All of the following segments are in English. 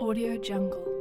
Audio Jungle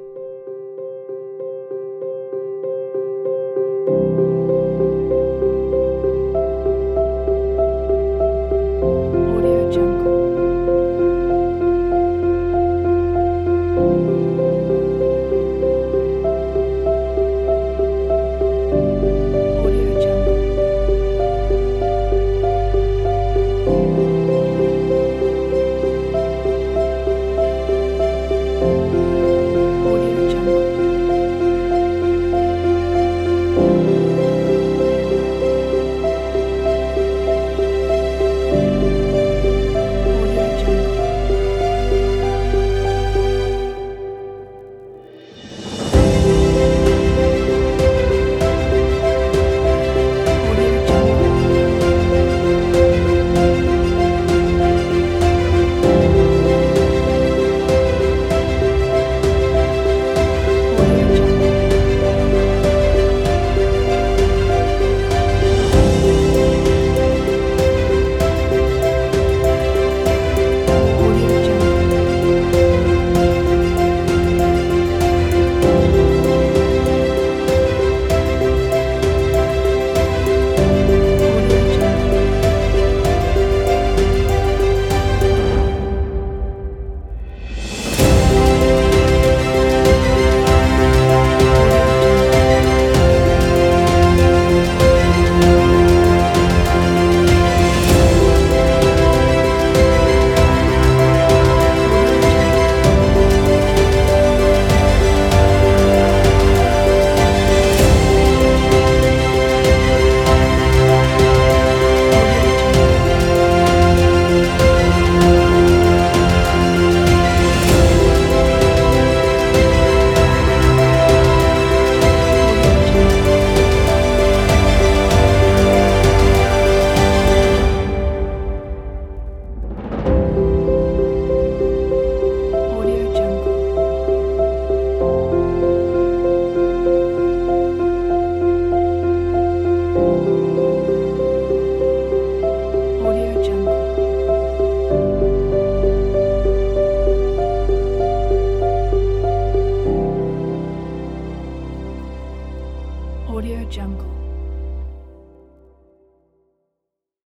Audio Jungle.